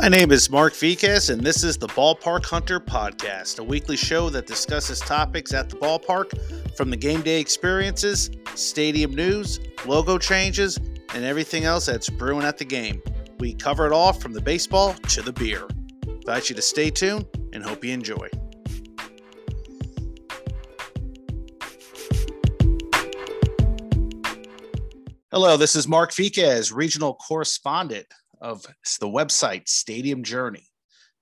My name is Mark Vikas, and this is the Ballpark Hunter Podcast, a weekly show that discusses topics at the ballpark from the game day experiences, stadium news, logo changes, and everything else that's brewing at the game. We cover it all from the baseball to the beer. Invite you to stay tuned and hope you enjoy. Hello, this is Mark Vikas, regional correspondent of the website Stadium Journey.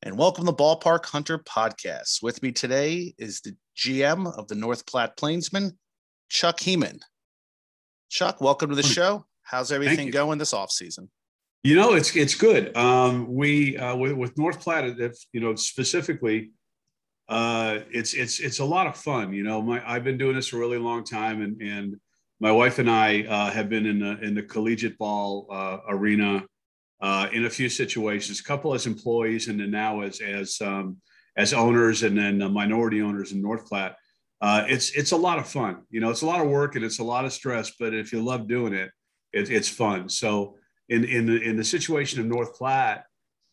And welcome to the Ballpark Hunter Podcast. With me today is the GM of the North Platte Plainsmen, Chuck Heeman. Chuck, welcome to the show. How's everything going this off season? You know, it's it's good. Um, we uh, with, with North Platte, if you know specifically, uh, it's it's it's a lot of fun. You know, my I've been doing this a really long time, and and my wife and I uh, have been in the in the collegiate ball uh, arena uh, in a few situations, a couple as employees, and then now as as um, as owners, and then minority owners in North Platte. Uh, it's it's a lot of fun. You know, it's a lot of work and it's a lot of stress, but if you love doing it, it it's fun. So in in the, in the situation of North Platte,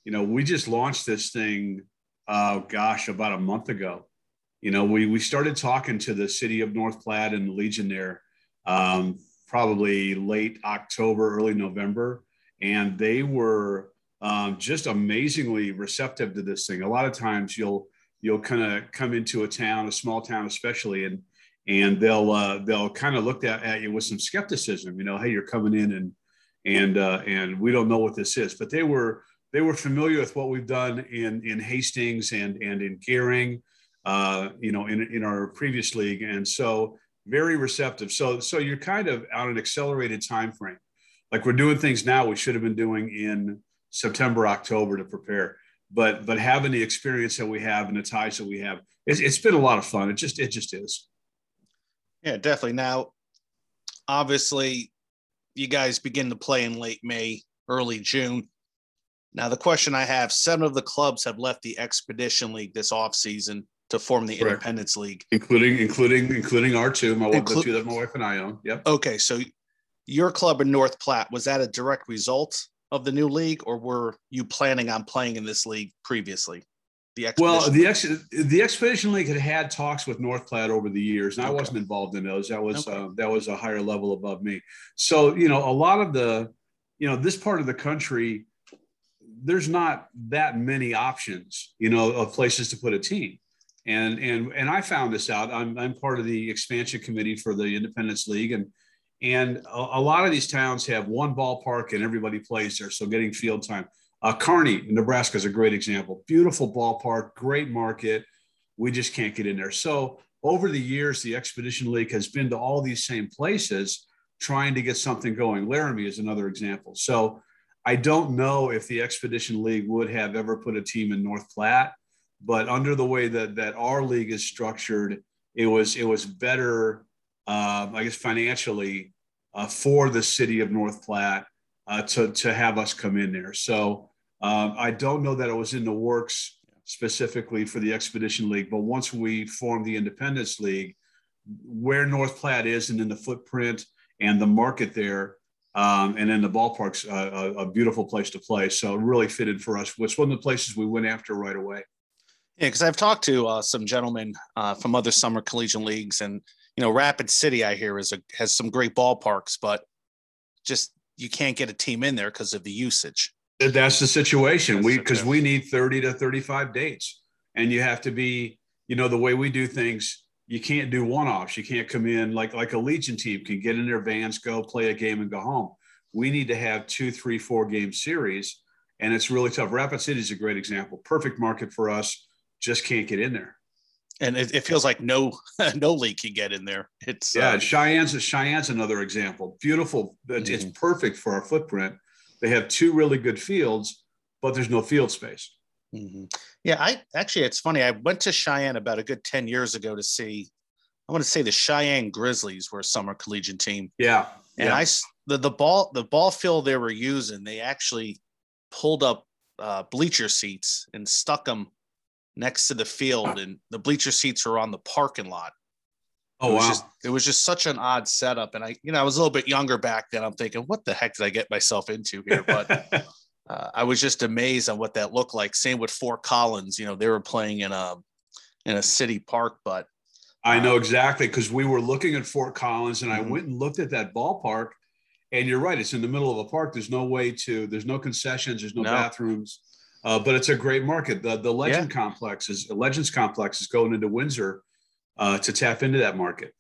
you know, we just launched this thing. Uh, gosh, about a month ago. You know, we we started talking to the city of North Platte and the Legion there, um, probably late October, early November and they were um, just amazingly receptive to this thing. A lot of times you'll you'll kind of come into a town, a small town especially, and and they'll uh, they'll kind of look at, at you with some skepticism. You know, hey, you're coming in and and uh, and we don't know what this is. But they were they were familiar with what we've done in in Hastings and and in Gering, uh, you know, in in our previous league, and so very receptive. So so you're kind of on an accelerated time frame like we're doing things now we should have been doing in September, October to prepare. But but having the experience that we have and the ties that we have, it's, it's been a lot of fun. It just it just is. Yeah, definitely. Now, obviously, you guys begin to play in late May, early June. Now, the question I have: seven of the clubs have left the Expedition League this offseason to form the Correct. Independence League, including including including our two, my Inclu- the two that my wife and I own. Yep. Okay, so your club in North Platte, was that a direct result of the new league, or were you planning on playing in this league previously? The well, the ex- the Expedition League had had talks with North Platte over the years, and okay. I wasn't involved in those. That was okay. uh, that was a higher level above me. So you know, a lot of the, you know, this part of the country, there's not that many options, you know, of places to put a team. And and and I found this out. I'm I'm part of the expansion committee for the Independence League, and and a, a, lot of these towns have one ballpark and everybody plays there. So getting field time. Uh, Kearney Nebraska is a great example. Beautiful ballpark, great market. We just can't get in there. So over the years, the Expedition League has been to all these same places trying to get something going. Laramie is another example. So I don't know if the Expedition League would have ever put a team in North Platte, but under the way that that our league is structured, it was it was better uh, I guess financially uh, for the city of North Platte uh, to, to have us come in there. So um, I don't know that it was in the works specifically for the Expedition League, but once we formed the Independence League, where North Platte is and in the footprint and the market there, um, and then the ballpark's a, a, a, beautiful place to play. So really fitted for us. It's one of the places we went after right away. Yeah, because I've talked to uh, some gentlemen uh, from other summer collegiate leagues, and you know, Rapid City, I hear, is a, has some great ballparks, but just you can't get a team in there because of the usage. That's the situation. That's we because we need 30 to 35 dates. And you have to be, you know, the way we do things, you can't do one-offs. You can't come in like like a Legion team can get in their vans, go play a game and go home. We need to have two, three, four game series. And it's really tough. Rapid City is a great example. Perfect market for us. Just can't get in there and it, it, feels like no no leak can get in there. It's yeah, uh, Cheyenne's Cheyenne's another example. Beautiful, mm-hmm. it's perfect for our footprint. They have two really good fields, but there's no field space. Mm-hmm. Yeah, I actually it's funny. I went to Cheyenne about a good ten years ago to see. I want to say the Cheyenne Grizzlies were a summer collegiate team. Yeah, and yeah. I the the ball the ball field they were using, they actually pulled up uh, bleacher seats and stuck them next to the field, and the bleacher seats were on the parking lot. Oh it wow! Just, it was just such an odd setup, and I, you know, I was a little bit younger back then. I'm thinking, what the heck did I get myself into here? But uh, I was just amazed on what that looked like. Same with Fort Collins. You know, they were playing in a in a city park, but I know exactly because we were looking at Fort Collins, and I mm-hmm. went and looked at that ballpark. And you're right; it's in the middle of a park. There's no way to. There's no concessions. There's no, no. bathrooms. Uh, but it's a great market. The the Legend yeah. Complex is Legends Complex is going into Windsor uh, to tap into that market.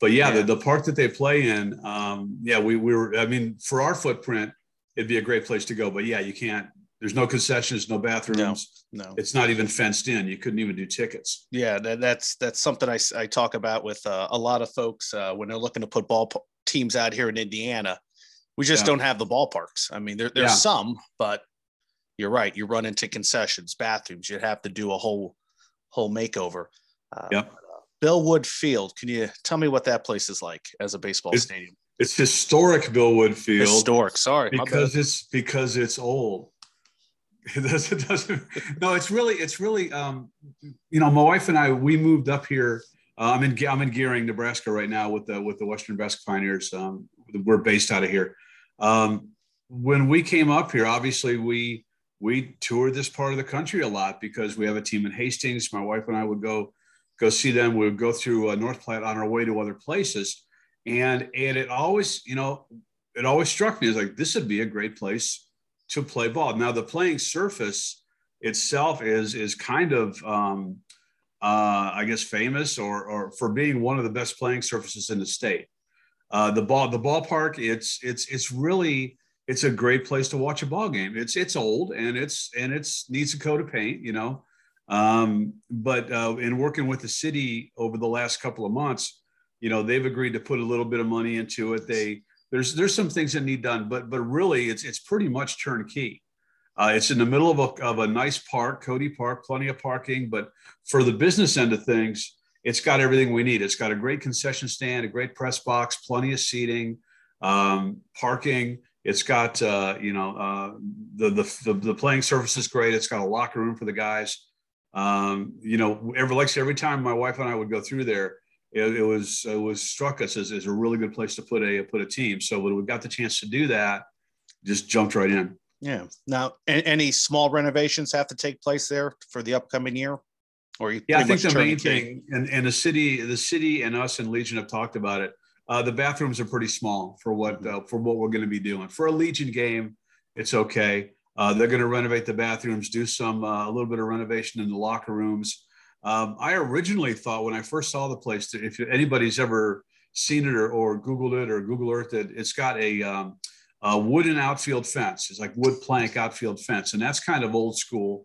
But yeah, yeah. The, the park that they play in, um, yeah, we, we were. I mean, for our footprint, it'd be a great place to go. But yeah, you can't. There's no concessions, no bathrooms. No, no. It's not even fenced in. You couldn't even do tickets. Yeah, that, that's that's something I, I talk about with uh, a lot of folks uh, when they're looking to put ball teams out here in Indiana. We just yeah. don't have the ballparks. I mean, there, there's some, but you're right. You run into concessions, bathrooms. You'd have to do a whole whole makeover. Uh, yeah. Bill Wood Field. Can you tell me what that place is like as a baseball it's, stadium? It's historic Bill Field. Historic. Sorry, because it's because it's old. It doesn't, it doesn't. No, it's really it's really. Um, you know, my wife and I we moved up here. Uh, I'm in I'm in Gering, Nebraska right now with the with the Western Nebraska Pioneers. Um, we're based out of here. Um, when we came up here, obviously we we toured this part of the country a lot because we have a team in Hastings. My wife and I would go go see them. We would go through uh, North Platte on our way to other places, and and it always you know it always struck me as like this would be a great place to play ball. Now the playing surface itself is is kind of um, uh, I guess famous or or for being one of the best playing surfaces in the state. Uh, the ball the ballpark it's it's it's really it's a great place to watch a ball game. It's it's old and it's and it's needs a coat of paint, you know. Um, but uh, in working with the city over the last couple of months, you know, they've agreed to put a little bit of money into it. They there's there's some things that need done, but but really it's it's pretty much turnkey. Uh, it's in the middle of a, of a nice park, Cody Park, plenty of parking. But for the business end of things, it's got everything we need. It's got a great concession stand, a great press box, plenty of seating, um, parking. It's got uh, you know uh, the, the the playing surface is great. It's got a locker room for the guys. Um, you know, every like every time my wife and I would go through there, it, it was it was struck us as, as a really good place to put a put a team. So when we got the chance to do that, just jumped right in. Yeah. Now, any small renovations have to take place there for the upcoming year? Or yeah, I think the main thing, and, and the city, the city, and us and Legion have talked about it. Uh, the bathrooms are pretty small for what uh, for what we're going to be doing. For a Legion game, it's okay. Uh, they're going to renovate the bathrooms, do some uh, a little bit of renovation in the locker rooms. Um, I originally thought when I first saw the place, that if anybody's ever seen it or, or Googled it or Google Earth it, it's got a, um, a wooden outfield fence. It's like wood plank outfield fence, and that's kind of old school.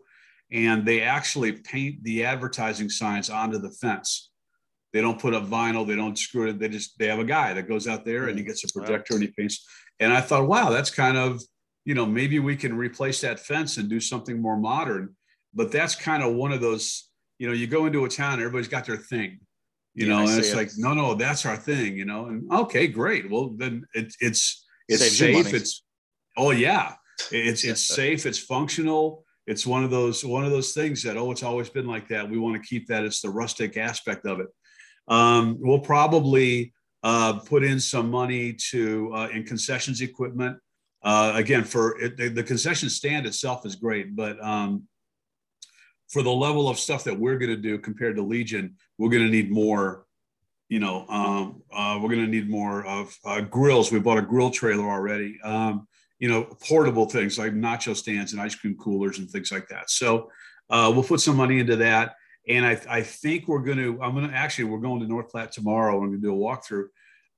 And they actually paint the advertising signs onto the fence. They don't put up vinyl. They don't screw it. They just they have a guy that goes out there and he gets a projector and he paints. And I thought, wow, that's kind of you know maybe we can replace that fence and do something more modern. But that's kind of one of those. You know, you go into a town, everybody's got their thing. You yeah, know, and it's it. like, no, no, that's our thing. You know, and okay, great. Well, then it, it's it's Saves safe. It's oh yeah, it's it's safe. It's functional it's one of those one of those things that oh it's always been like that we want to keep that it's the rustic aspect of it um, we'll probably uh, put in some money to uh, in concessions equipment. Uh, again, for it, the, the, concession stand itself is great, but um, for the level of stuff that we're going to do compared to Legion, we're going to need more. You know, um, uh, we're going to need more of uh, grills. We bought a grill trailer already. Um, you know, portable things like nacho stands and ice cream coolers and things like that. So uh, we'll put some money into that and I, I think we're going to, I'm going to actually, we're going to North Platte tomorrow. I'm going to do a walkthrough.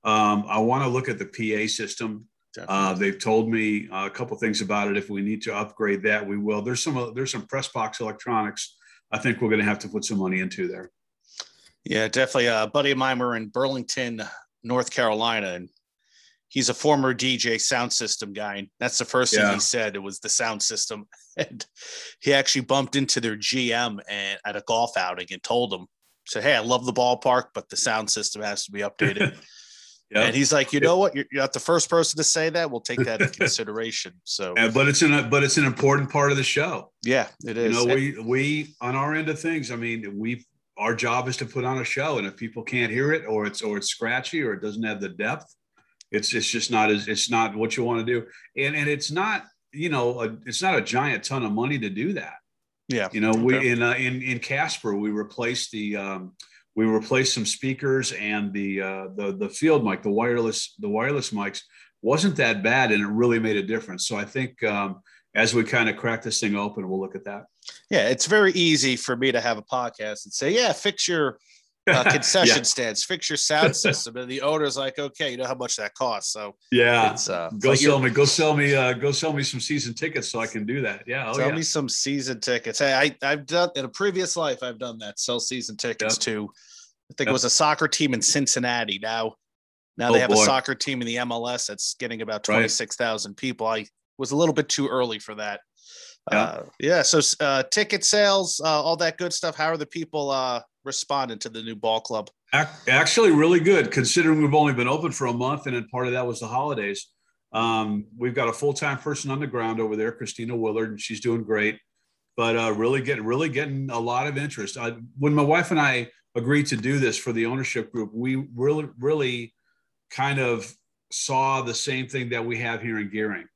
Um, I want to look at the PA system. Uh, they've told me a couple things about it. If we need to upgrade that, we will. There's some, there's some press box electronics. I think we're going to have to put some money into there. Yeah, definitely. A buddy of mine we're in Burlington, North Carolina, and he's a former DJ sound system guy. And that's the first yeah. thing he said. It was the sound system. And he actually bumped into their GM and at a golf outing and told him, said, Hey, I love the ballpark, but the sound system has to be updated. Yep. And he's like, you know what? You're, you're, not the first person to say that. We'll take that into consideration. So, yeah, but it's an but it's an important part of the show. Yeah, it is. You know, we we on our end of things. I mean, we our job is to put on a show, and if people can't hear it, or it's or it's scratchy, or it doesn't have the depth, it's it's just not as it's not what you want to do, and and it's not you know, a, it's not a giant ton of money to do that. Yeah. You know, okay. we in uh, in in Casper we replaced the um, we replaced some speakers and the uh, the the field mic, the wireless the wireless mics wasn't that bad, and it really made a difference. So I think um, as we kind of crack this thing open, we'll look at that. Yeah, it's very easy for me to have a podcast and say, "Yeah, fix your uh, concession yeah. stands, fix your sound system. And the owner's like, okay, you know how much that costs. So yeah, uh, go sell me, go sell me, uh, go sell me some season tickets so I can do that. Yeah, oh, sell yeah. me some season tickets. Hey, I I've done in a previous life, I've done that. Sell season tickets yep. to, I think yep. it was a soccer team in Cincinnati. Now, now oh, they have boy. a soccer team in the MLS that's getting about twenty six thousand right. people. I was a little bit too early for that. Yeah. Uh, yeah. So uh, ticket sales, uh, all that good stuff. How are the people uh, responded to the new ball club? Actually, really good considering we've only been open for a month, and then part of that was the holidays. Um, we've got a full time person on the ground over there, Christina Willard, and she's doing great. But uh, really getting really getting a lot of interest. I, when my wife and I agreed to do this for the ownership group, we really really kind of saw the same thing that we have here in Gering.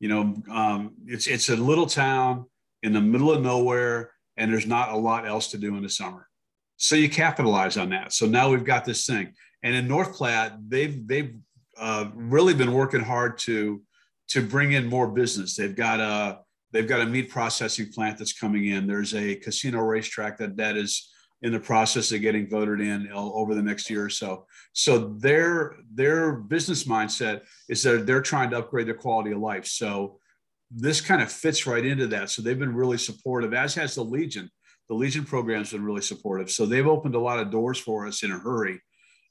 You know, um, it's it's a little town in the middle of nowhere, and there's not a lot else to do in the summer. So you capitalize on that. So now we've got this thing. And in North Platte, they've they've uh, really been working hard to to bring in more business. They've got a they've got a meat processing plant that's coming in. There's a casino racetrack that that is in the process of getting voted in over the next year or so. So their their business mindset is that they're trying to upgrade their quality of life. So this kind of fits right into that. So they've been really supportive, as has the Legion the Legion program's been really supportive. So they've opened a lot of doors for us in a hurry.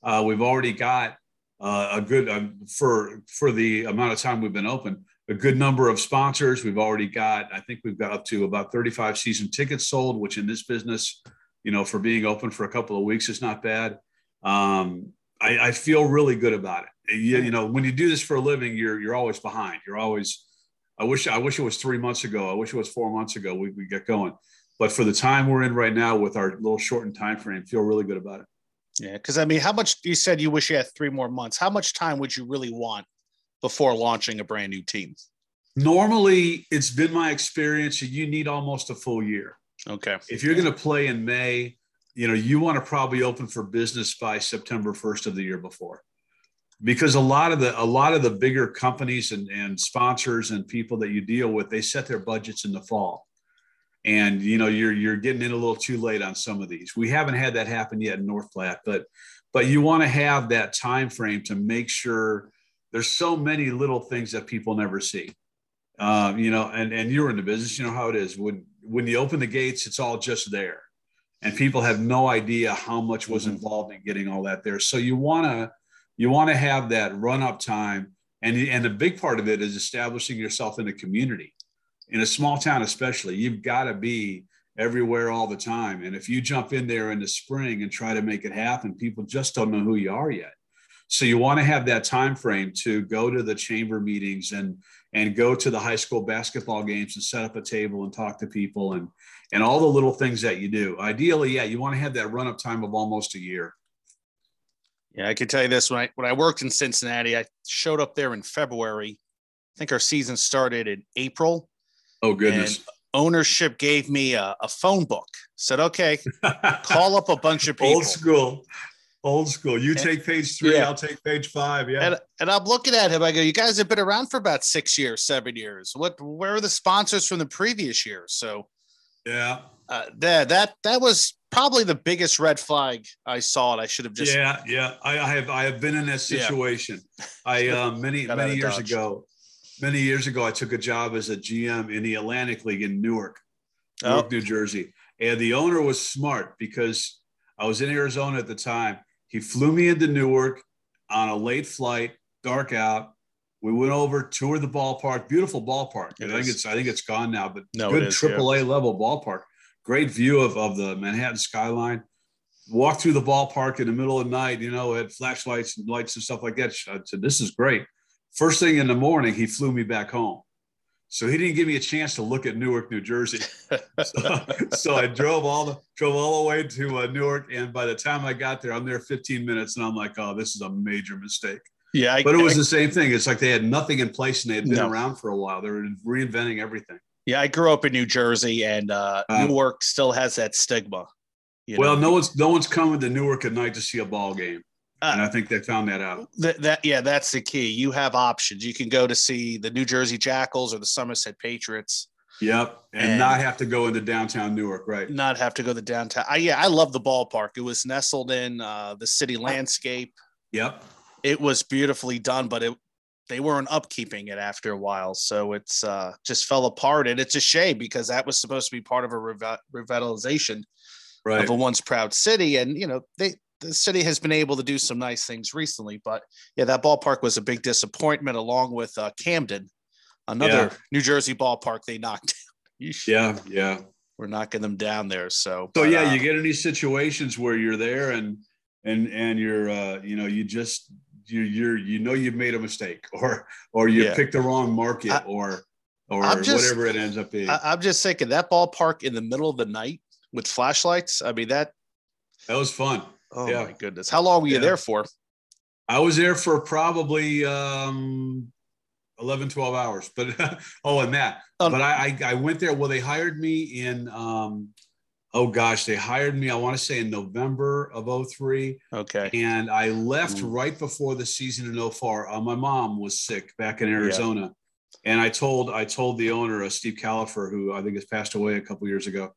Uh, we've already got uh, a good uh, for for the amount of time we've been open. A good number of sponsors. We've already got. I think we've got up to about 35 season tickets sold, which in this business, you know, for being open for a couple of weeks is not bad. Um, I, I, feel really good about it. You, you know, when you do this for a living, you're you're always behind. You're always. I wish I wish it was three months ago. I wish it was four months ago. We we get going but for the time we're in right now with our little shortened time frame, feel really good about it. Yeah, because I mean, how much you said you wish you had three more months? How much time would you really want before launching a brand new team? Normally, it's been my experience that you need almost a full year. Okay. If you're going to play in May, you know, you want to probably open for business by September 1st of the year before. Because a lot of the a lot of the bigger companies and, and sponsors and people that you deal with, they set their budgets in the fall and you know you're you're getting in a little too late on some of these. We haven't had that happen yet in north platte but but you want to have that time frame to make sure there's so many little things that people never see. Um, you know and and you're in the business you know how it is. When when you open the gates it's all just there. And people have no idea how much was mm-hmm. involved in getting all that there. So you want to you want to have that run up time. And and the big part of it is establishing yourself in a community in a small town especially you've got to be everywhere all the time. And if you jump in there in the spring and try to make it happen people just don't know who you are yet. So you want to have that time frame to go to the chamber meetings and and go to the high school basketball games and set up a table and talk to people and and all the little things that you do. Ideally yeah you want to have that run up time of almost a year. Yeah i can tell you this when i when i worked in cincinnati i showed up there in february. I think our season started in april Oh goodness. And ownership gave me a, a phone book. Said, okay, call up a bunch of people. Old school. Old school. You and, take page three, yeah. I'll take page five. Yeah. And, and, I'm looking at him. I go, you guys have been around for about six years, seven years. What where are the sponsors from the previous year? So yeah. Uh, that that that was probably the biggest red flag I saw. And I should have just yeah yeah. I, I have I have been in that situation. Yeah. I um, many many years Dodge. ago many years ago, I took a job as a GM in the Atlantic League in Newark, oh. New Jersey. And the owner was smart because I was in Arizona at the time. He flew me into Newark on a late flight, dark out. We went over, toured the ballpark, beautiful ballpark. I think it's I think it's gone now, but no, good AAA yeah. level ballpark. Great view of, of the Manhattan skyline. Walked through the ballpark in the middle of the night, you know, had flashlights and lights and stuff like that. I said, "This is great." First thing in the morning, he flew me back home. So he didn't give me a chance to look at Newark, New Jersey. So, so I drove all the drove all the way to uh, Newark, and by the time I got there, I'm there 15 minutes, and I'm like, "Oh, this is a major mistake." Yeah, I, but it was I, the same thing. It's like they had nothing in place and they had been No. around for a while. They were reinventing everything. yeah. I grew up in New Jersey, and uh, Uh, Newark still has that stigma. you well, know? no one's no one's coming to Newark at night to see a ball game, Uh, and I think they found that out. That, that yeah, that's the key. You have options. You can go to see the New Jersey Jackals or the Somerset Patriots, Yep, and, And- not have to go into downtown Newark, right? not have to go to downtown. I, yeah, I love the ballpark. It was nestled in uh, the city landscape. Yep. It was beautifully done, but it they weren't upkeeping it after a while, so it's uh, just fell apart. And it's a shame because that was supposed to be part of a revi- revitalization Right. of a once proud city. And you know, they the city has been able to do some nice things recently, but yeah, that ballpark was a big disappointment, along with uh, Camden, another Yeah. New Jersey ballpark they knocked. down. Yeah, yeah. We're knocking them down there. So, So but, yeah, uh, you get in these situations where you're there and and and you're uh, you know you just you you're you know you've made a mistake or or you Yeah. picked the wrong market I- or or just- whatever it ends up being. I, I'm just thinking that ballpark in the middle of the night with flashlights. I mean, that. that was fun. Oh Yeah. my goodness! How long were you Yeah. there for? I was there for probably um 11 12 hours but oh and that Um, but I, I I went there well they hired me in um oh gosh they hired me I want to say in November of 03 Okay. and I left Mm. right before the season in 04 uh, my mom was sick back in Arizona and I told I told the owner uh, Steve Califer who I think has passed away a couple years ago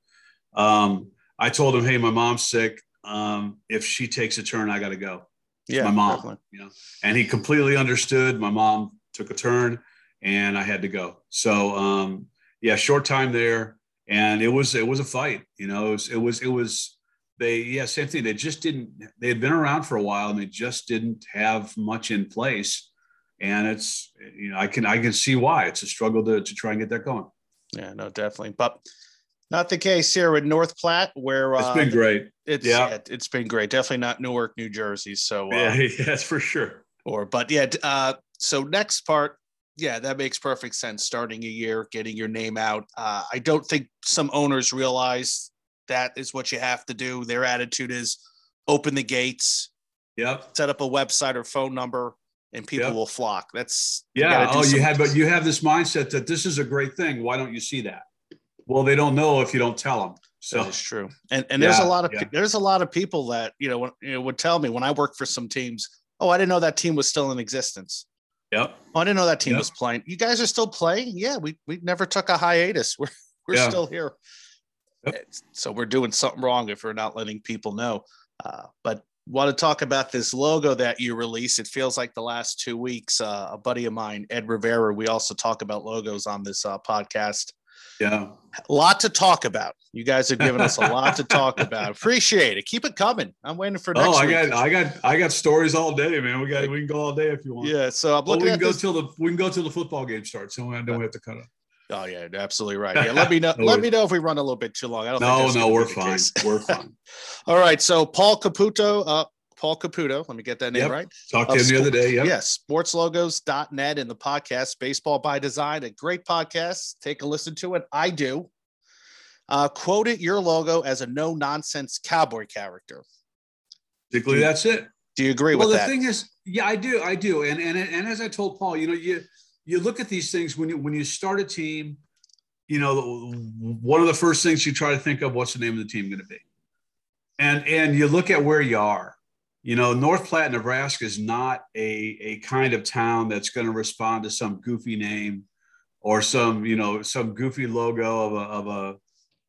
um I told him hey my mom's sick um if she takes a turn I got to go Yeah. my mom, definitely. you know, and he completely understood. My mom took a turn, and I had to go. So, um, yeah, short time there, and it was it was a fight. You know, it was it was it was they yeah same thing. They just didn't. They had been around for a while, and they just didn't have much in place. And it's you know I can I can see why it's a struggle to to try and get that going. Yeah. No, definitely. But not the case here with North Platte, where It's uh, been great. It's Yeah. yeah. it's been great. Definitely not Newark, New Jersey. So uh, Yeah, that's for sure. or but yeah. Uh, so next part, yeah, that makes perfect sense. Starting a year, getting your name out. Uh, I don't think some owners realize that is what you have to do. Their attitude is open the gates, Yep. set up a website or phone number, and people Yep. will flock. That's Yeah. gotta Oh, you had, but you have this mindset that this is a great thing. Why don't you see that? Well, they don't know if you don't tell them. So it's true. And and there's a lot of yeah. there's a lot of people that you know, you know would tell me when I worked for some teams, oh, I didn't know that team was still in existence. yep. Oh, I didn't know that team Yep. was playing. You guys are still playing? Yeah, we we never took a hiatus. We're we're Yeah. still here. Yep. So we're doing something wrong if we're not letting people know. Uh, but want to talk about this logo that you released? It feels like the last two weeks. Uh, a buddy of mine, Ed Rivera. We also talk about logos on this uh, podcast. Yeah. A lot to talk about. You guys have given us a lot to talk about. Appreciate it. Keep it coming. I'm waiting for next Oh, I week. got, I got, I got stories all day, man. We got, we can go all day if you want. yeah, so I'm Well, we can go this. till the, we can go till the football game starts, and then we have to cut it. Oh yeah, absolutely right. Yeah, let me know. No let me know if we run a little bit too long. I don't. think No, no, we're fine. We're fine. All right, so Paul Caputo, uh, Paul Caputo. Let me get that name Yep. right. Talked to him the other day. Yep. Yes, sportslogos.net and the podcast Baseball by Design, a great podcast. Take a listen to it. I do. Uh, quoted your logo as a no nonsense cowboy character. Basically, that's it. Do you agree well, with that? Well, the thing is, yeah, I do, I do, and and and as I told Paul, you know, you you look at these things when you when you start a team, you know, one of the first things you try to think of what's the name of the team going to be, and and you look at where you are. You know, North Platte, Nebraska is not a a kind of town that's going to respond to some goofy name or some you know some goofy logo of a of a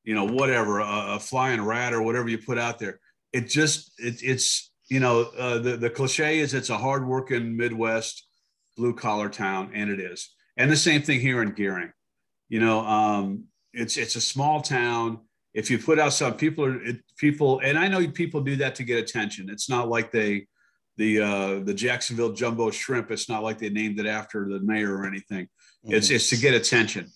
you know whatever a, a flying rat or whatever you put out there. It just it, it's you know, uh, the, the cliche is it's a hardworking Midwest blue collar town, and it is. And the same thing here in Gering. You know, um, it's it's a small town. If you put out some people are it, people, and I know people do that to get attention. It's not like they the uh, the Jacksonville Jumbo Shrimp. It's not like they named it after the mayor or anything. It's it's to get attention.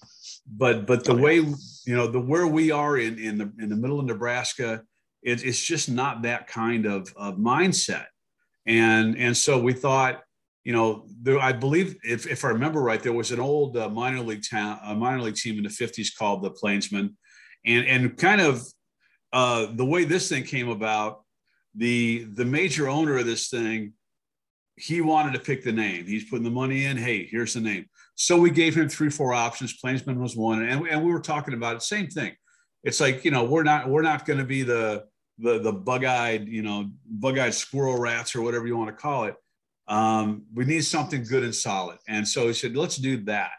But but the Oh, yeah. way you know the where we are in in the in the middle of Nebraska, it, it's just not that kind of, of mindset. And and so we thought, you know, there, I believe if, if I remember right, there was an old uh, minor league town, a minor league team in the '50s called the Plainsmen, and and kind of uh, the way this thing came about, the the major owner of this thing he wanted to pick the name. He's putting the money in. Hey, here's the name. So we gave him three, four options. Plainsman was one, and, and we were talking about it. Same thing. It's like you know we're not we're not going to be the the the bug-eyed you know bug-eyed squirrel rats or whatever you want to call it. Um, we need something good and solid. And so he said, let's do that.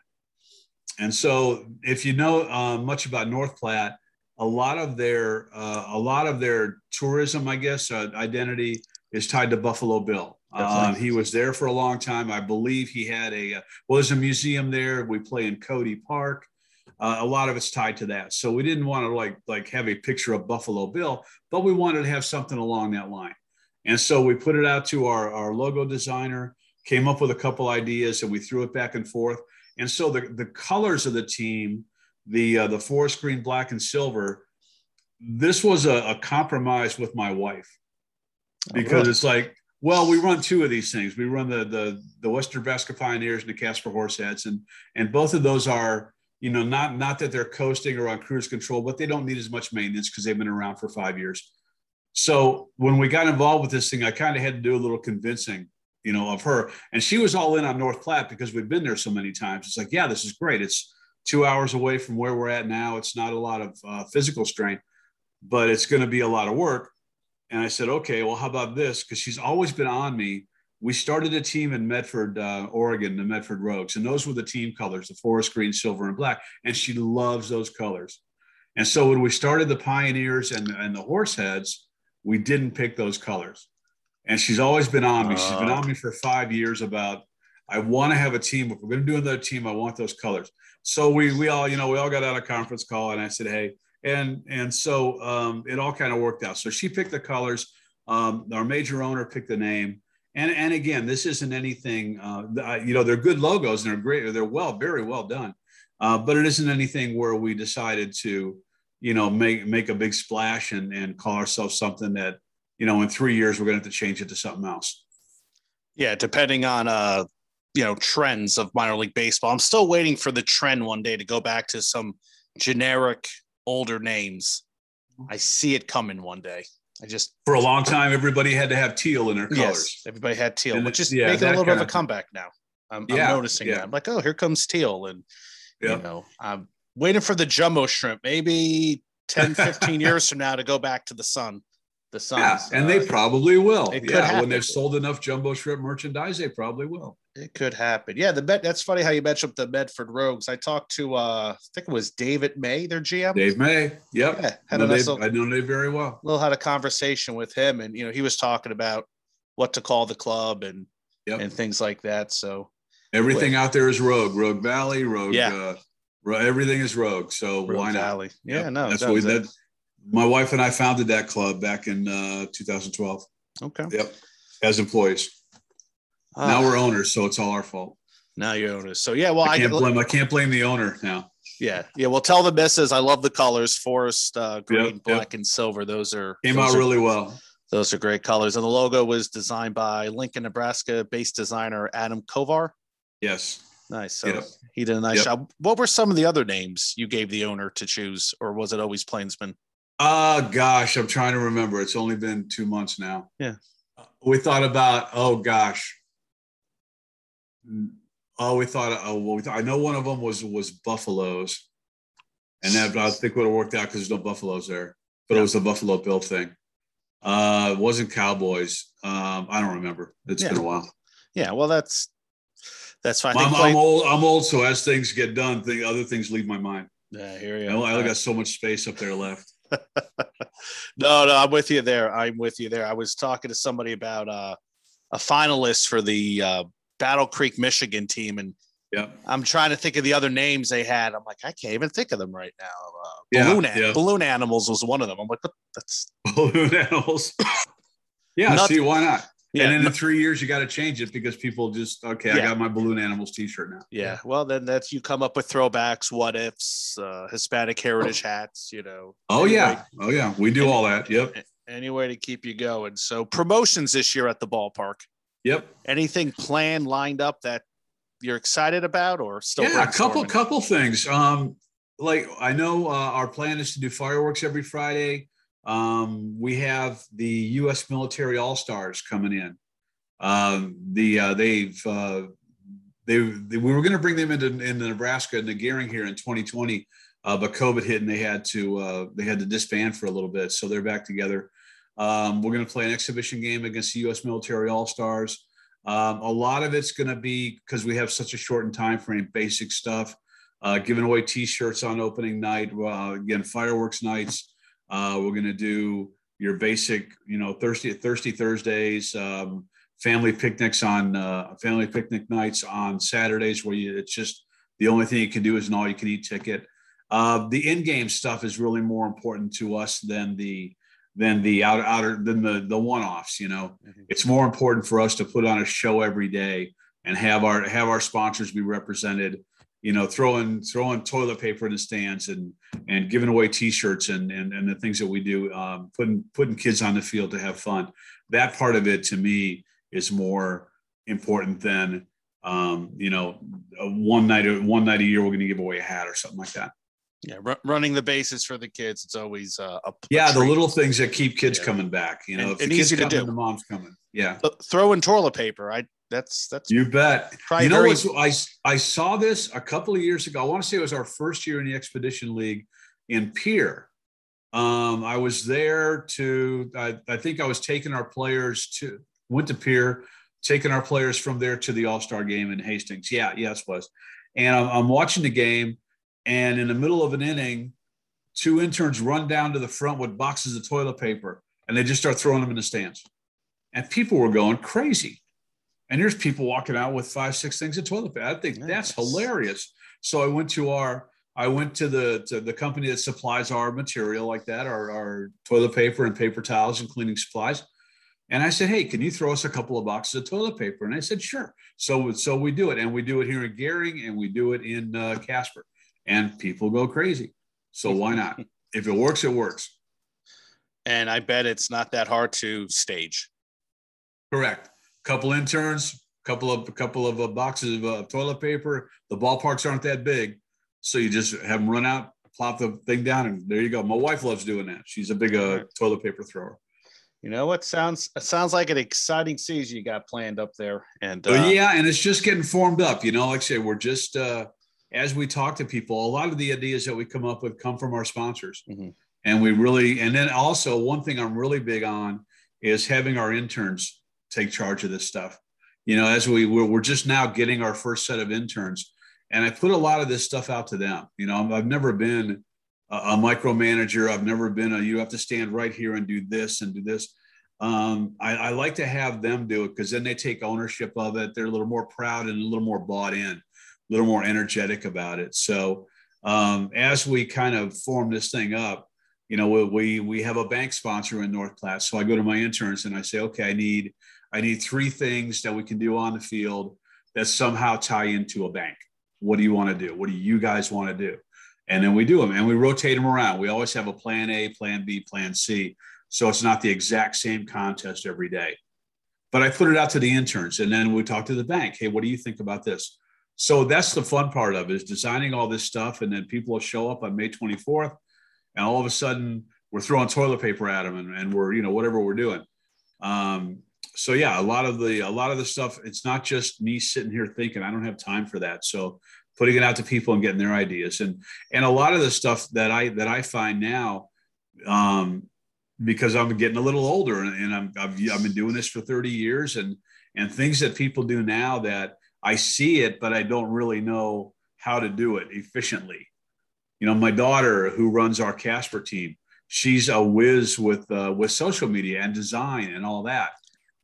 And so if you know uh, much about North Platte, a lot of their uh, a lot of their tourism, I guess, uh, identity is tied to Buffalo Bill. Um, he was there for a long time. I believe he had a uh, well, there's a museum there. We play in Cody Park. Uh, a lot of it's tied to that. So we didn't want to like like have a picture of Buffalo Bill, but we wanted to have something along that line. And so we put it out to our, our logo designer, came up with a couple ideas, and we threw it back and forth. And so the, the colors of the team, the uh, the forest green, black, and silver, this was a, a compromise with my wife because oh, it's like well, we run two of these things. We run the the the Western Nebraska Pioneers and the Casper Horseheads, and and both of those are you know not not that they're coasting or on cruise control, but they don't need as much maintenance because they've been around for five years. So when we got involved with this thing, I kind of had to do a little convincing, you know, of her, and she was all in on North Platte because we've been there so many times. It's like, yeah, this is great. It's two hours away from where we're at now. It's not a lot of uh, physical strain, but it's going to be a lot of work and I said, okay, well, how about this? Because she's always been on me. We started a team in Medford, uh, Oregon, the Medford Rogues, and those were the team colors the forest green, silver, and black. And she loves those colors. And so when we started the Pioneers and, and the Horseheads, we didn't pick those colors. And she's always been on me. She's been on me for five years about, I want to have a team. If we're going to do another team, I want those colors. So we, we all, you know, we all got out a conference call and I said, hey, and and so um, it all kind of worked out. So she picked the colors. Um, our major owner picked the name. And and again, this isn't anything. Uh, you know, they're good logos and they're great. They're well, very well done. Uh, but it isn't anything where we decided to, you know, make make a big splash and and call ourselves something that, you know, in three years we're going to have to change it to something else. Yeah, depending on uh, you know, trends of minor league baseball. I'm still waiting for the trend one day to go back to some generic older names. I see it coming one day. I just for a long time everybody had to have teal in their colors. Yes, everybody had teal, and which is yeah, making a little bit of a comeback now. I'm, yeah, I'm noticing yeah. that. I'm like, oh, here comes teal, and you know, I'm waiting for the jumbo shrimp. Maybe 10, 15 years from now to go back to the sun. The sun, yeah, and uh, they probably will. Yeah, when they've sold enough jumbo shrimp merchandise, they probably will. It could happen. Yeah, the bet. That's funny how you mentioned the Medford Rogues. I talked to uh I think it was David May, their GM. Dave May. Yep. Yeah, had I know, Dave, I know Dave very well. Little had a conversation with him, and you know he was talking about what to call the club and yep. and things like that. So everything out there is Rogue, Rogue Valley, Rogue. Yeah. Uh, everything is Rogue. So Rogue why not? Valley. Yeah, yep. no, that's what we, that. My wife and I founded that club back in uh, 2012. Okay. Yep. As employees. Uh, now we're owners, so it's all our fault. Now you're owners. So yeah, well, I can't I, blame. I can't blame the owner now. Yeah, yeah. Well, tell the misses. I love the colors: forest uh, green, yep, black, yep. and silver. Those are came those out are, really well. Those are great colors, and the logo was designed by Lincoln, Nebraska-based designer Adam Kovar. Yes. Nice. So yep. he did a nice job. What were some of the other names you gave the owner to choose, or was it always Plainsman? Uh gosh, I'm trying to remember. It's only been two months now. Yeah. We thought about, oh gosh, Oh, we thought. Oh, well, we thought, I know one of them was was buffaloes, and that I think would have worked out because there's no buffaloes there. But yeah. it was the Buffalo Bill thing. Uh, it wasn't Cowboys. Um, I don't remember. It's yeah. been a while. Yeah, well, that's that's fine. I'm, I'm, old. I'm old, so as things get done, the other things leave my mind. Yeah, here you go. I, I got so much space up there left. no, no, I'm with you there. I'm with you there. I was talking to somebody about uh, a finalist for the uh, Battle Creek, Michigan team, and yeah, I'm trying to think of the other names they had. I'm like, I can't even think of them right now. Uh, balloon, yeah, yeah. balloon animals was one of them. I'm like, that's balloon animals. yeah, Not- see, why not? Yeah, and in the three years, you got to change it because people just okay. Yeah. I got my balloon animals T-shirt now. Yeah, well, then that's you come up with throwbacks, what ifs, uh, Hispanic heritage hats. You know. Oh anyway, yeah, oh yeah, we do any, all that. Yep. Any way to keep you going. So promotions this year at the ballpark. Yep. Anything planned lined up that you're excited about or still? Yeah, a couple couple things. Um, like I know uh, our plan is to do fireworks every Friday. Um, we have the U.S. military all stars coming in. Um, the uh, they've uh, they, they, we were going to bring them into into Nebraska into Gering here in 2020, uh, but COVID hit and they had to uh, they had to disband for a little bit. So they're back together. Um, we're going to play an exhibition game against the U.S. Military All Stars. Um, a lot of it's going to be because we have such a shortened time frame, basic stuff. Uh, giving away T-shirts on opening night. Uh, again, fireworks nights. Uh, we're going to do your basic, you know, thirsty thirsty Thursdays, um, family picnics on uh, family picnic nights on Saturdays, where you, it's just the only thing you can do is an all-you-can-eat ticket. Uh, the in-game stuff is really more important to us than the than the outer outer than the the one-offs. You know, mm-hmm. it's more important for us to put on a show every day and have our have our sponsors be represented you know, throwing throwing toilet paper in the stands and and giving away T-shirts and and, and the things that we do, um, putting putting kids on the field to have fun. That part of it to me is more important than um, you know one night one night a year we're going to give away a hat or something like that. Yeah, r- running the bases for the kids. It's always uh, a, yeah, treat. the little things that keep kids yeah. coming back. You know, and, if and easy to do. The mom's coming. Yeah, throwing toilet paper. I that's that's you bet. You know what? I I saw this a couple of years ago. I want to say it was our first year in the Expedition League in Pierre. Um, I was there to. I, I think I was taking our players to went to Pierre, taking our players from there to the All Star game in Hastings. Yeah, yes, was. And I'm, I'm watching the game, and in the middle of an inning, two interns run down to the front with boxes of toilet paper, and they just start throwing them in the stands. And people were going crazy. And there's people walking out with five, six things of toilet paper. I think nice. that's hilarious. So I went to our, I went to the to the company that supplies our material like that, our, our toilet paper and paper towels and cleaning supplies. And I said, "Hey, can you throw us a couple of boxes of toilet paper?" And I said, "Sure." So so we do it, and we do it here in Gering, and we do it in uh, Casper, and people go crazy. So why not? if it works, it works. And I bet it's not that hard to stage. Correct couple interns, couple of a couple of uh, boxes of uh, toilet paper. The ballparks aren't that big, so you just have them run out, plop the thing down, and there you go. My wife loves doing that. She's a big uh, toilet paper thrower. You know what sounds it sounds like an exciting season you got planned up there, and uh, yeah, and it's just getting formed up. You know, like I say, we're just uh, as we talk to people, a lot of the ideas that we come up with come from our sponsors, mm-hmm. and we really, and then also one thing I'm really big on is having our interns take charge of this stuff. You know, as we we're, we're just now getting our first set of interns, and I put a lot of this stuff out to them. You know, I've never been a, a micromanager. I've never been a you have to stand right here and do this and do this. Um, I, I like to have them do it because then they take ownership of it. They're a little more proud and a little more bought in, a little more energetic about it. So um, as we kind of form this thing up, you know, we we have a bank sponsor in North Platte. So I go to my interns and I say, okay, I need I need three things that we can do on the field that somehow tie into a bank. What do you want to do? What do you guys want to do? And then we do them and we rotate them around. We always have a plan A, plan B, plan C. So it's not the exact same contest every day. But I put it out to the interns and then we talk to the bank. Hey, what do you think about this? So that's the fun part of it is designing all this stuff. And then people will show up on May 24th and all of a sudden we're throwing toilet paper at them and, and we're, you know, whatever we're doing. Um, so yeah, a lot of the a lot of the stuff. It's not just me sitting here thinking. I don't have time for that. So putting it out to people and getting their ideas and and a lot of the stuff that I that I find now, um, because I'm getting a little older and, and I'm I've, I've been doing this for 30 years and and things that people do now that I see it, but I don't really know how to do it efficiently. You know, my daughter who runs our Casper team, she's a whiz with uh, with social media and design and all that.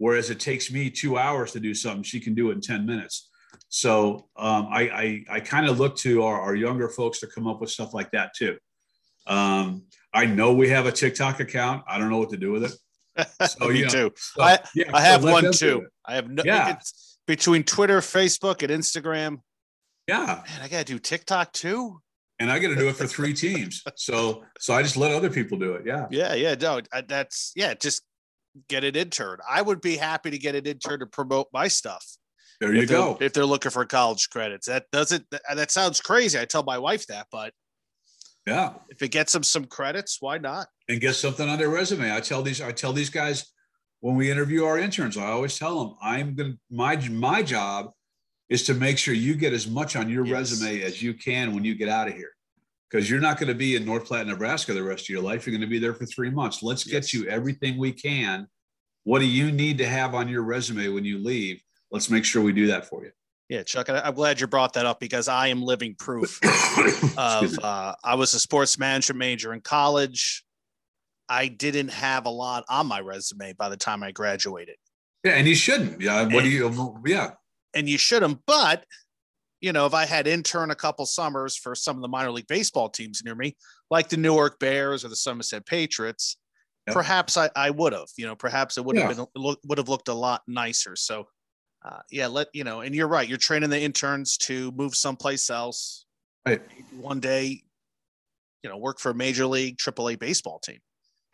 Whereas it takes me two hours to do something, she can do it in 10 minutes. So um, I, I, I kind of look to our, our, younger folks to come up with stuff like that too. Um, I know we have a TikTok account. I don't know what to do with it. So, me know, too. So, I, yeah, I have so one too. I have no, yeah. between Twitter, Facebook, and Instagram. Yeah. Man, I got to do TikTok too. And I got to do it for three teams. So, so I just let other people do it. Yeah. Yeah. Yeah. No, that's, yeah. Just get an intern. I would be happy to get an intern to promote my stuff. There you go. If they're looking for college credits, that doesn't uh, that sounds crazy. I tell my wife that, but yeah, if it gets them some credits, why not? And get something on their resume. I tell these I tell these guys, when we interview our interns, I always tell them, I'm going to, my, my job is to make sure you get as much on your yes. resume as you can when you get out of here. Because you're not going to be in North Platte, Nebraska the rest of your life. You're going to be there for three months. Let's yes. get you everything we can. What do you need to have on your resume when you leave? Let's make sure we do that for you. Yeah, Chuck, I'm glad you brought that up because I am living proof of. Uh, I was a sports management major in college. I didn't have a lot on my resume by the time I graduated. Yeah, and you shouldn't. Yeah, what and, do you? Yeah, and you shouldn't. But you know, if I had intern a couple summers for some of the minor league baseball teams near me, like the Newark Bears or the Somerset Patriots, yep. perhaps I, I would have. You know, perhaps it would have yeah. been would have looked a lot nicer. So, uh, yeah, let you know. And you're right. You're training the interns to move someplace else. Right. One day, you know, work for a major league AAA baseball team.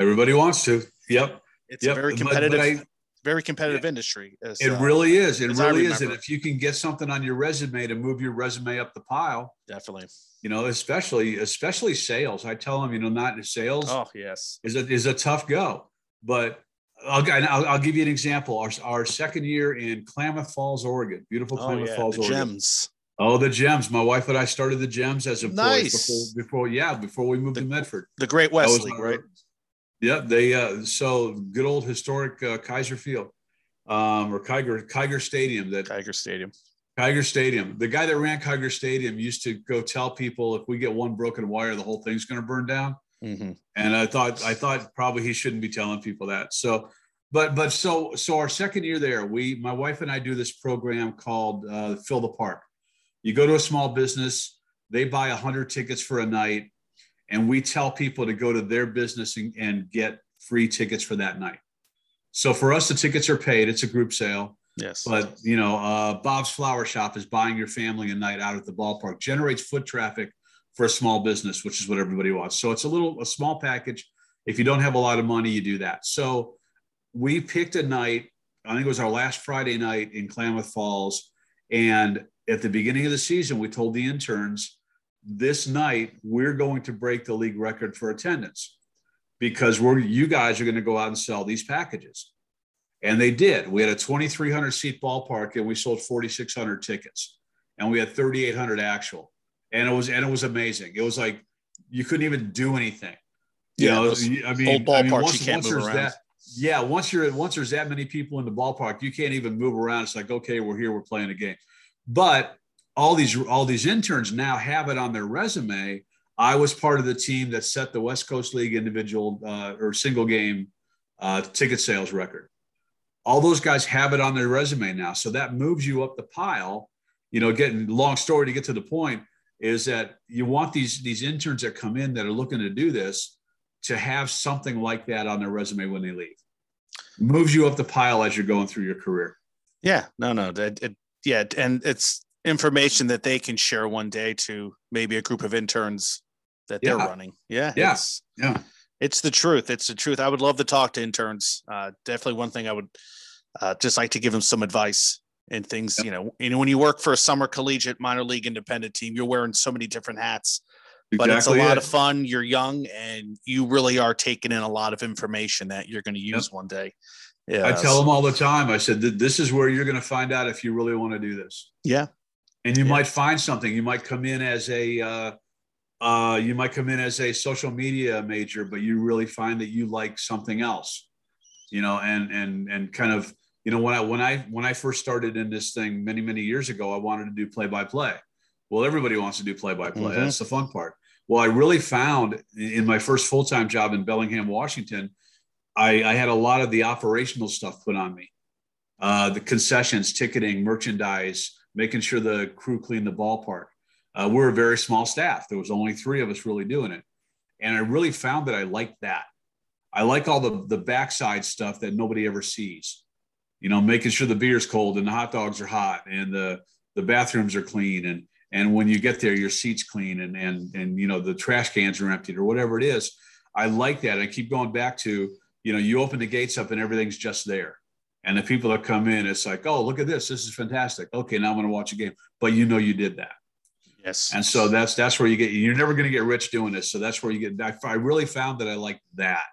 Everybody wants to. Yep. It's yep. a very competitive, but, but I, very competitive yeah. industry. As, it uh, really is. It really is. And if you can get something on your resume to move your resume up the pile, definitely. You know, especially especially sales. I tell them, you know, not sales. Oh yes, is a is a tough go. But I'll, I'll, I'll give you an example. Our, our second year in Klamath Falls, Oregon, beautiful oh, Klamath oh, yeah. Falls, the Oregon. Gems. Oh, the gems. My wife and I started the gems as employees nice. before, before, yeah, before we moved the, to Medford. The Great West League, right? Yeah, they uh, so good old historic uh, Kaiser Field, um, or Kiger Kiger Stadium. That Kiger Stadium. Kiger Stadium. The guy that ran Kiger Stadium used to go tell people if we get one broken wire, the whole thing's going to burn down. Mm-hmm. And I thought I thought probably he shouldn't be telling people that. So, but but so so our second year there, we my wife and I do this program called uh, Fill the Park. You go to a small business, they buy a hundred tickets for a night and we tell people to go to their business and, and get free tickets for that night. So for us, the tickets are paid. It's a group sale. Yes. But you know, uh, Bob's Flower Shop is buying your family a night out at the ballpark, generates foot traffic for a small business, which is what everybody wants. So it's a little a small package. If you don't have a lot of money, you do that. So we picked a night. I think it was our last Friday night in Klamath Falls, and at the beginning of the season, we told the interns this night we're going to break the league record for attendance because we're you guys are going to go out and sell these packages. And they did. We had a 2300 seat ballpark and we sold 4600 tickets and we had 3800 actual. And it was and it was amazing. It was like you couldn't even do anything. You yeah, know i mean, old ballparks I mean, once, you can't move around. That, yeah once you're once there's that many people in the ballpark you can't even move around. It's like okay we're here we're playing a game. But all these all these interns now have it on their resume. I was part of the team that set the West Coast League individual uh, or single game uh, ticket sales record. All those guys have it on their resume now, so that moves you up the pile. You know, getting long story to get to the point is that you want these these interns that come in that are looking to do this to have something like that on their resume when they leave. Moves you up the pile as you're going through your career. Yeah, no, no, it, it, yeah, and it's information that they can share one day to maybe a group of interns that they're running. Yeah. Yeah. It's, yeah. It's the truth. It's the truth. I would love to talk to interns. Uh, definitely one thing I would uh, just like to give them some advice and things, you know, you know, when you work for a summer collegiate minor league independent team, you're wearing so many different hats, exactly but it's a lot it. of fun. You're young and you really are taking in a lot of information that you're going to use yep. one day. Yeah. I tell them all the time. I said, this is where you're going to find out if you really want to do this. Yeah and you might find something. You might come in as a uh, uh, you might come in as a social media major, but you really find that you like something else, you know, and and and kind of you know when I when I when I first started in this thing many many years ago, I wanted to do play by play. Well, everybody wants to do play by play. That's the fun part. Well, I really found in my first full time job in Bellingham, Washington, I, I, had a lot of the operational stuff put on me, uh, the concessions, ticketing, merchandise, making sure the crew cleaned the ballpark. Uh, we're a very small staff. There was only three of us really doing it. And I really found that I liked that. I like all the, the backside stuff that nobody ever sees. You know, making sure the beer's cold and the hot dogs are hot and the, the bathrooms are clean. And, and when you get there, your seat's clean and, and, and, you know, the trash cans are emptied or whatever it is. I like that. I keep going back to, you know, you open the gates up and everything's just there. And the people that come in, it's like, oh, look at this. This is fantastic. Okay, now I'm going to watch a game. But you know you did that. Yes. And so that's that's where you get. You're never going to get rich doing this. So that's where you get. I really found that I like that.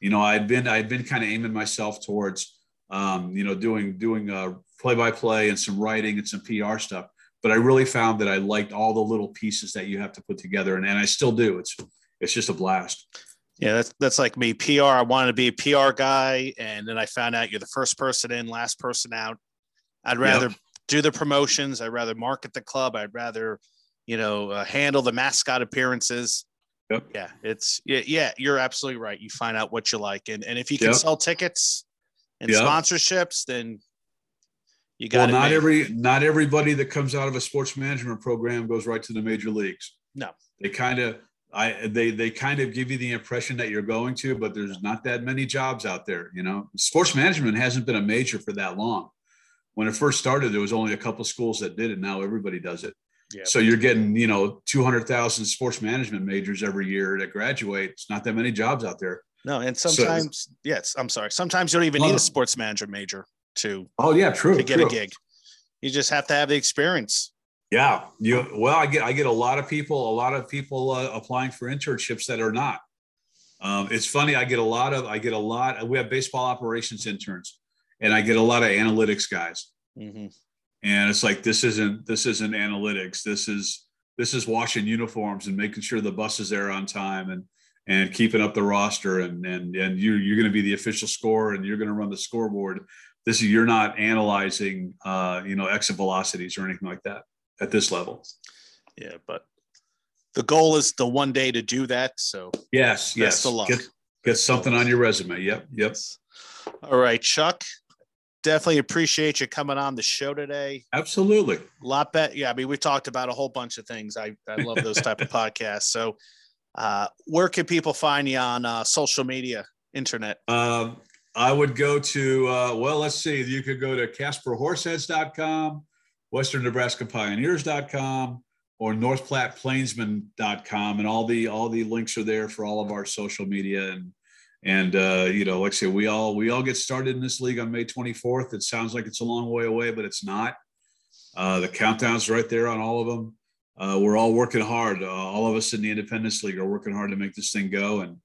you know, I'd been I'd been kind of aiming myself towards, um, you know, doing doing uh, play-by-play and some writing and some PR stuff. But I really found that I liked all the little pieces that you have to put together, and, and I still do. It's it's just a blast. Yeah, that's that's like me. PR. I wanted to be a PR guy, and then I found out you're the first person in, last person out. I'd rather yep. do the promotions. I'd rather market the club. I'd rather, you know, uh, handle the mascot appearances. Yep. Yeah, it's yeah, yeah. You're absolutely right. You find out what you like, and and if you can yep. sell tickets and yep. sponsorships, then you got. Well, not every not everybody that comes out of a sports management program goes right to the major leagues. No, they kind of. I they they kind of give you the impression that you're going to, but there's not that many jobs out there. You know, sports management hasn't been a major for that long. When it first started, there was only a couple schools that did it. Now everybody does it. Yeah. So you're getting, you know, 200,000 sports management majors every year that graduate. It's not that many jobs out there. No, and sometimes, so, yes, I'm sorry. Sometimes you don't even need a sports manager major to. Oh yeah, true. To get true. a gig, you just have to have the experience. Yeah, you. Well, I get I get a lot of people, a lot of people uh, applying for internships that are not. Um, it's funny. I get a lot of I get a lot. We have baseball operations interns, and I get a lot of analytics guys. Mm-hmm and it's like this isn't this isn't analytics this is this is washing uniforms and making sure the bus is there on time and and keeping up the roster and and and you you're going to be the official scorer and you're going to run the scoreboard this is you're not analyzing uh you know exit velocities or anything like that at this level yeah but the goal is the one day to do that so yes yes get, get something on your resume yep yep all right chuck definitely appreciate you coming on the show today. Absolutely. A lot better. Yeah. I mean, we talked about a whole bunch of things. I, I love those type of podcasts. So, uh, where can people find you on uh, social media, internet? Um, I would go to, uh, well, let's see. You could go to CasperHorseheads.com, Western Nebraska Pioneers.com, or North Platte Plainsman.com. And all the, all the links are there for all of our social media and and uh, you know, like I say, we all we all get started in this league on May 24th. It sounds like it's a long way away, but it's not. Uh, the countdown's right there on all of them. Uh, we're all working hard. Uh, all of us in the Independence League are working hard to make this thing go. And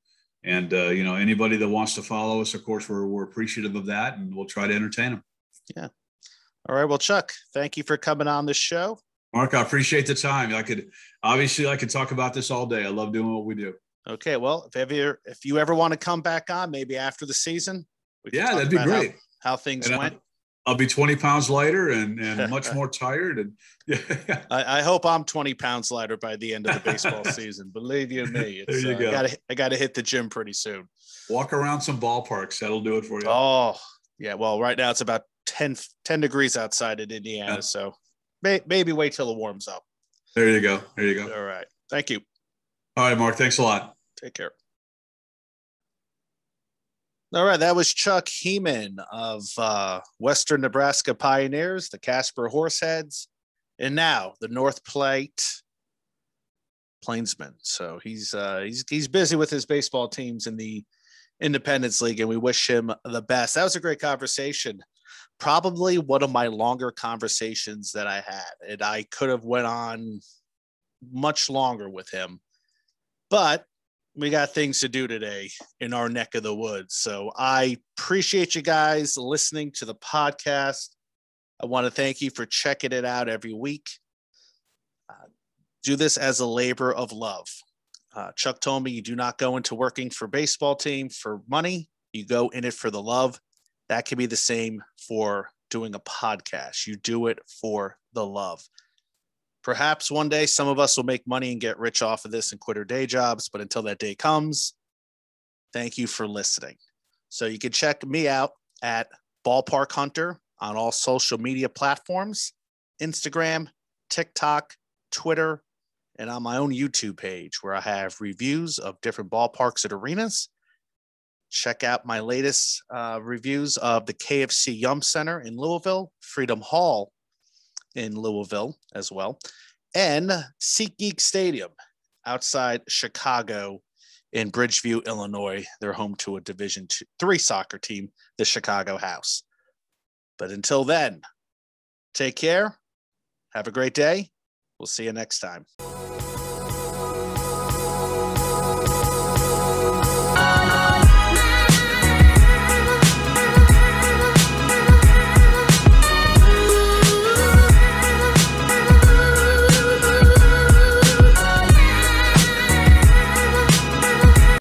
and uh, you know, anybody that wants to follow us, of course, we're we're appreciative of that, and we'll try to entertain them. Yeah. All right. Well, Chuck, thank you for coming on the show. Mark, I appreciate the time. I could obviously I could talk about this all day. I love doing what we do. Okay, well, if ever if you ever want to come back on, maybe after the season, yeah, that'd be great. How, how things and went. I'll, I'll, be 20 pounds lighter and, and much more tired. And yeah. I, I, hope I'm 20 pounds lighter by the end of the baseball season. Believe you me, there you uh, go. I gotta, I gotta hit the gym pretty soon. Walk around some ballparks. That'll do it for you. Oh, yeah. Well, right now it's about 10, 10 degrees outside in Indiana. Yeah. So may, maybe wait till it warms up. There you go. There you go. All right. Thank you. All right, Mark. Thanks a lot. Take care. All right, that was Chuck Heeman of uh, Western Nebraska Pioneers, the Casper Horseheads, and now the North Platte Plainsmen. So he's uh, he's he's busy with his baseball teams in the Independence League, and we wish him the best. That was a great conversation. Probably one of my longer conversations that I had, and I could have went on much longer with him but we got things to do today in our neck of the woods. So I appreciate you guys listening to the podcast. I want to thank you for checking it out every week. Uh, do this as a labor of love. Uh, Chuck told me you do not go into working for baseball team for money. You go in it for the love. That can be the same for doing a podcast. You do it for the love. Perhaps one day some of us will make money and get rich off of this and quit our day jobs. But until that day comes, thank you for listening. So you can check me out at Ballpark Hunter on all social media platforms Instagram, TikTok, Twitter, and on my own YouTube page where I have reviews of different ballparks and arenas. Check out my latest uh, reviews of the KFC Yum Center in Louisville, Freedom Hall in Louisville as well, and SeatGeek Stadium outside Chicago in Bridgeview, Illinois. They're home to a Division two, three soccer team, the Chicago House. But until then, take care. Have a great day. We'll see you next time.